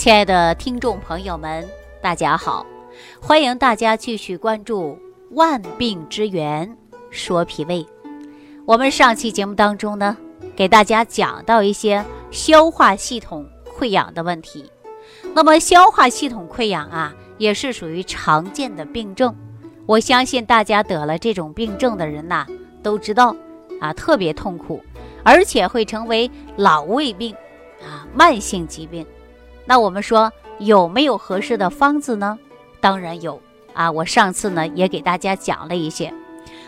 亲爱的听众朋友们，大家好！欢迎大家继续关注《万病之源说脾胃》。我们上期节目当中呢，给大家讲到一些消化系统溃疡的问题。那么，消化系统溃疡啊，也是属于常见的病症。我相信大家得了这种病症的人呐，都知道啊，特别痛苦，而且会成为老胃病啊，慢性疾病。那我们说有没有合适的方子呢？当然有啊！我上次呢也给大家讲了一些，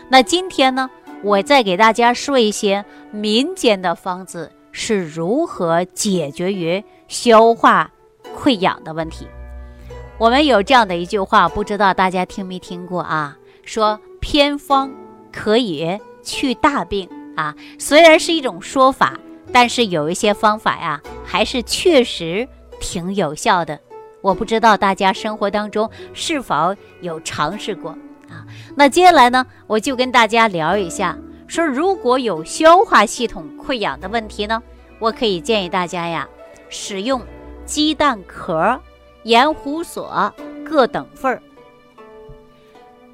那今天呢我再给大家说一些民间的方子是如何解决于消化溃疡的问题。我们有这样的一句话，不知道大家听没听过啊？说偏方可以去大病啊，虽然是一种说法，但是有一些方法呀，还是确实。挺有效的，我不知道大家生活当中是否有尝试过啊？那接下来呢，我就跟大家聊一下，说如果有消化系统溃疡的问题呢，我可以建议大家呀，使用鸡蛋壳、盐胡索各等份儿，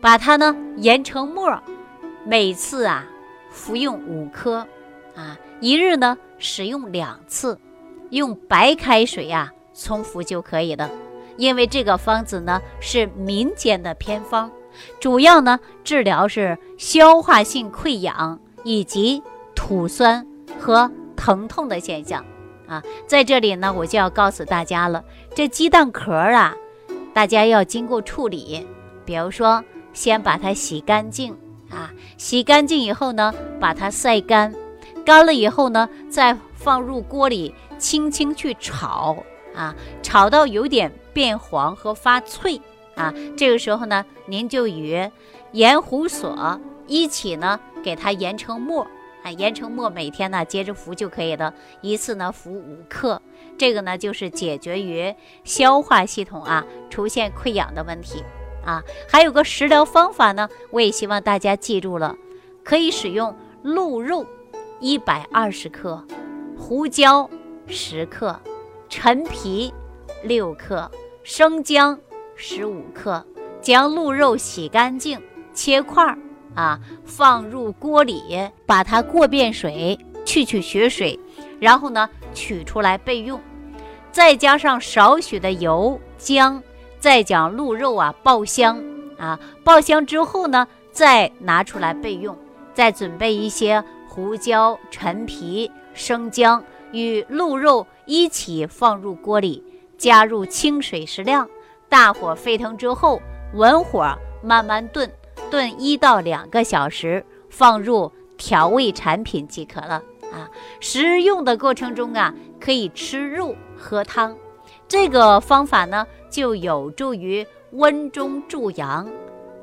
把它呢研成末，每次啊服用五颗，啊一日呢使用两次，用白开水呀。冲服就可以了，因为这个方子呢是民间的偏方，主要呢治疗是消化性溃疡以及吐酸和疼痛的现象啊。在这里呢，我就要告诉大家了，这鸡蛋壳啊，大家要经过处理，比如说先把它洗干净啊，洗干净以后呢，把它晒干，干了以后呢，再放入锅里轻轻去炒。啊，炒到有点变黄和发脆啊，这个时候呢，您就与盐胡索一起呢，给它研成末啊，研成末，每天呢接着服就可以了，一次呢服五克，这个呢就是解决于消化系统啊出现溃疡的问题啊。还有个食疗方法呢，我也希望大家记住了，可以使用鹿肉一百二十克，胡椒十克。陈皮六克，生姜十五克，将鹿肉洗干净，切块儿啊，放入锅里，把它过遍水，去去血水，然后呢取出来备用。再加上少许的油姜，再将鹿肉啊爆香啊，爆香之后呢，再拿出来备用。再准备一些胡椒、陈皮、生姜。与鹿肉一起放入锅里，加入清水适量，大火沸腾之后，文火慢慢炖，炖一到两个小时，放入调味产品即可了啊。食用的过程中啊，可以吃肉喝汤，这个方法呢就有助于温中助阳、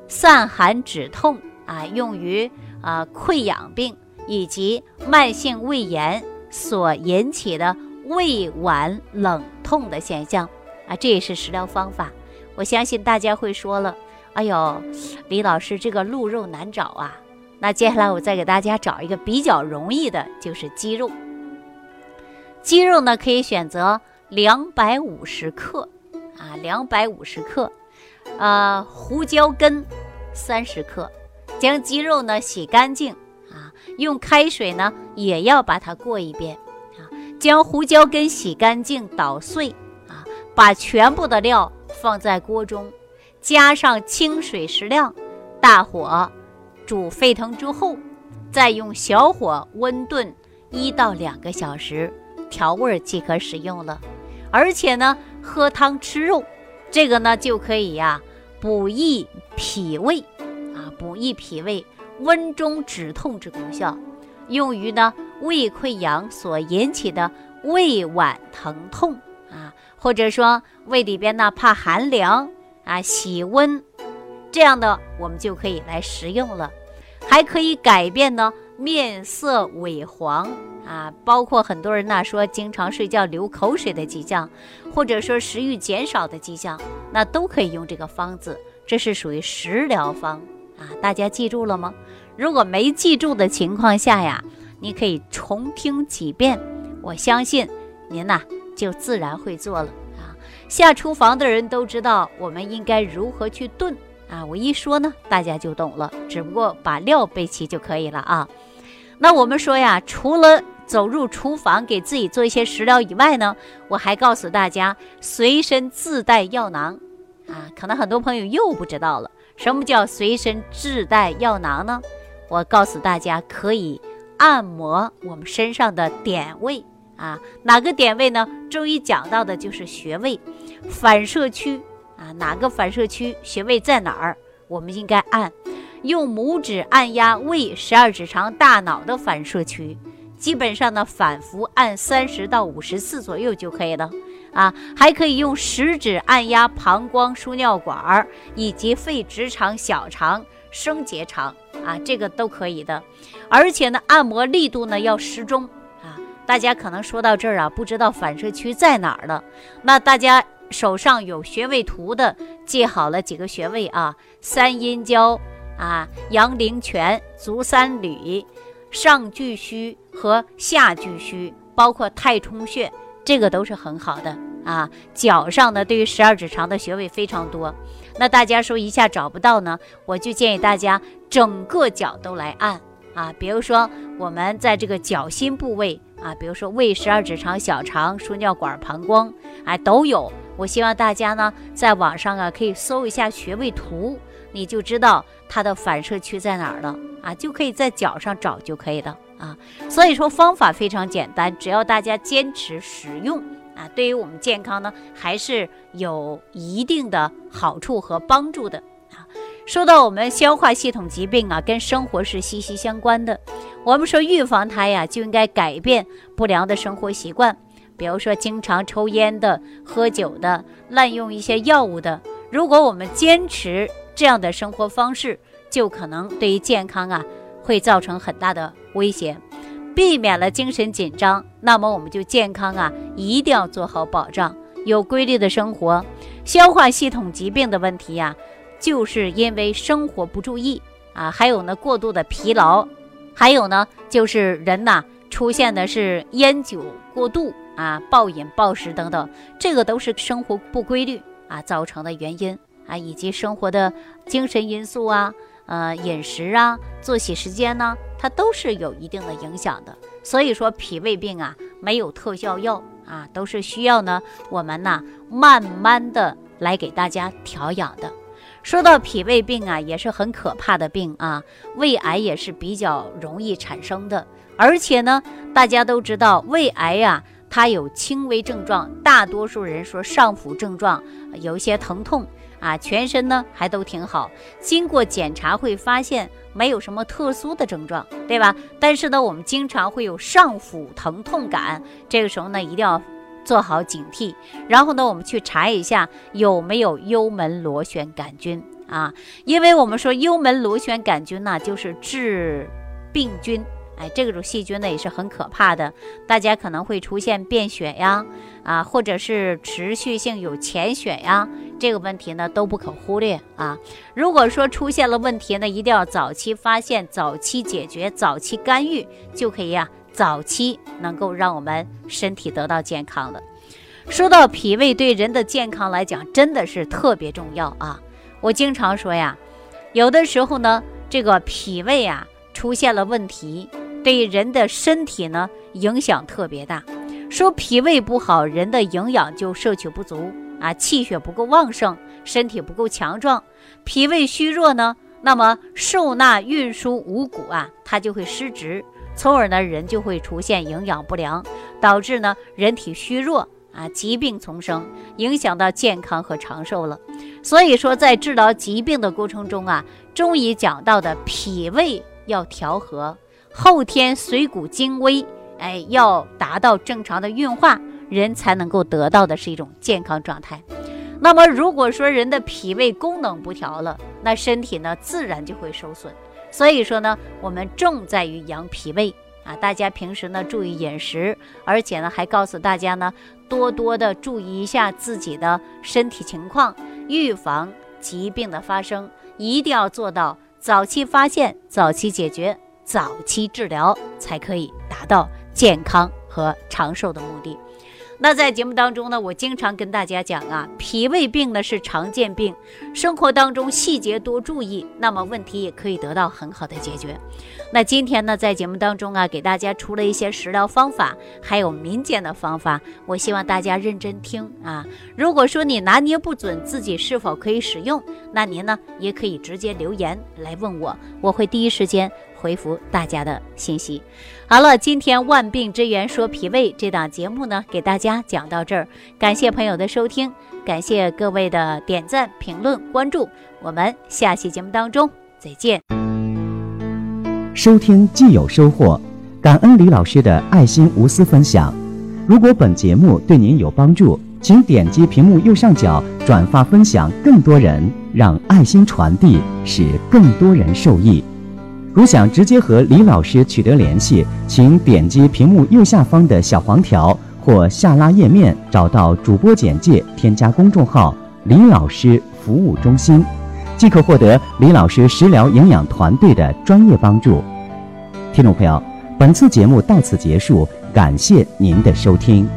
散寒止痛啊，用于啊溃疡病以及慢性胃炎。所引起的胃脘冷痛的现象啊，这也是食疗方法。我相信大家会说了，哎呦，李老师这个鹿肉难找啊。那接下来我再给大家找一个比较容易的，就是鸡肉。鸡肉呢可以选择两百五十克啊，两百五十克，呃，胡椒根三十克，将鸡肉呢洗干净。用开水呢，也要把它过一遍啊。将胡椒根洗干净捣碎啊，把全部的料放在锅中，加上清水适量，大火煮沸腾之后，再用小火温炖一到两个小时，调味即可使用了。而且呢，喝汤吃肉，这个呢就可以呀，补益脾胃啊，补益脾胃。温中止痛之功效，用于呢胃溃疡所引起的胃脘疼痛啊，或者说胃里边呢怕寒凉啊，喜温，这样的我们就可以来食用了，还可以改变呢面色萎黄啊，包括很多人呢说经常睡觉流口水的迹象，或者说食欲减少的迹象，那都可以用这个方子，这是属于食疗方。啊，大家记住了吗？如果没记住的情况下呀，你可以重听几遍，我相信您呐就自然会做了啊。下厨房的人都知道我们应该如何去炖啊。我一说呢，大家就懂了，只不过把料备齐就可以了啊。那我们说呀，除了走入厨房给自己做一些食疗以外呢，我还告诉大家，随身自带药囊啊。可能很多朋友又不知道了，什么叫随身自带药囊呢？我告诉大家，可以按摩我们身上的点位啊。哪个点位呢？中医讲到的就是穴位、反射区啊。哪个反射区穴位在哪儿？我们应该按，用拇指按压胃十二指肠大脑的反射区。基本上呢，反复按三十到五十次左右就可以了啊。还可以用食指按压膀胱、输尿管儿以及肺直肠、小肠、升结肠啊，这个都可以的。而且呢，按摩力度呢要适中啊。大家可能说到这儿啊，不知道反射区在哪儿了。那大家手上有穴位图的，记好了几个穴位啊：三阴交啊、阳陵泉、足三里。上巨虚和下巨虚，包括太冲穴，这个都是很好的啊。脚上呢，对于十二指肠的穴位非常多。那大家说一下找不到呢，我就建议大家整个脚都来按啊。比如说我们在这个脚心部位啊，比如说胃、十二指肠、小肠、输尿管、膀胱，哎都有。我希望大家呢，在网上啊可以搜一下穴位图，你就知道它的反射区在哪儿了。啊，就可以在脚上找就可以了啊。所以说方法非常简单，只要大家坚持使用啊，对于我们健康呢还是有一定的好处和帮助的啊。说到我们消化系统疾病啊，跟生活是息息相关的。我们说预防它呀，就应该改变不良的生活习惯，比如说经常抽烟的、喝酒的、滥用一些药物的。如果我们坚持这样的生活方式，就可能对于健康啊会造成很大的威胁，避免了精神紧张，那么我们就健康啊一定要做好保障，有规律的生活。消化系统疾病的问题呀，就是因为生活不注意啊，还有呢过度的疲劳，还有呢就是人呐出现的是烟酒过度啊、暴饮暴食等等，这个都是生活不规律啊造成的原因啊，以及生活的精神因素啊。呃，饮食啊，作息时间呢，它都是有一定的影响的。所以说，脾胃病啊，没有特效药啊，都是需要呢，我们呢，慢慢的来给大家调养的。说到脾胃病啊，也是很可怕的病啊，胃癌也是比较容易产生的。而且呢，大家都知道，胃癌呀，它有轻微症状，大多数人说上腹症状有一些疼痛。啊，全身呢还都挺好，经过检查会发现没有什么特殊的症状，对吧？但是呢，我们经常会有上腹疼痛感，这个时候呢一定要做好警惕。然后呢，我们去查一下有没有幽门螺旋杆菌啊，因为我们说幽门螺旋杆菌呢就是致病菌。哎，这种细菌呢也是很可怕的，大家可能会出现便血呀，啊，或者是持续性有潜血呀，这个问题呢都不可忽略啊。如果说出现了问题呢，一定要早期发现、早期解决、早期干预，就可以呀，早期能够让我们身体得到健康的。说到脾胃对人的健康来讲，真的是特别重要啊。我经常说呀，有的时候呢，这个脾胃啊出现了问题。对人的身体呢影响特别大，说脾胃不好，人的营养就摄取不足啊，气血不够旺盛，身体不够强壮。脾胃虚弱呢，那么受纳运输五谷啊，它就会失职，从而呢人就会出现营养不良，导致呢人体虚弱啊，疾病丛生，影响到健康和长寿了。所以说，在治疗疾病的过程中啊，中医讲到的脾胃要调和。后天水谷精微，哎，要达到正常的运化，人才能够得到的是一种健康状态。那么，如果说人的脾胃功能不调了，那身体呢自然就会受损。所以说呢，我们重在于养脾胃啊！大家平时呢注意饮食，而且呢还告诉大家呢，多多的注意一下自己的身体情况，预防疾病的发生，一定要做到早期发现、早期解决。早期治疗才可以达到健康和长寿的目的。那在节目当中呢，我经常跟大家讲啊，脾胃病呢是常见病，生活当中细节多注意，那么问题也可以得到很好的解决。那今天呢，在节目当中啊，给大家出了一些食疗方法，还有民间的方法，我希望大家认真听啊。如果说你拿捏不准自己是否可以使用，那您呢也可以直接留言来问我，我会第一时间回复大家的信息。好了，今天万病之源说脾胃这档节目呢，给大家讲到这儿，感谢朋友的收听，感谢各位的点赞、评论、关注，我们下期节目当中再见。收听既有收获，感恩李老师的爱心无私分享。如果本节目对您有帮助，请点击屏幕右上角转发分享，更多人让爱心传递，使更多人受益。如想直接和李老师取得联系，请点击屏幕右下方的小黄条或下拉页面，找到主播简介，添加公众号“李老师服务中心”，即可获得李老师食疗营养团队的专业帮助。听众朋友，本次节目到此结束，感谢您的收听。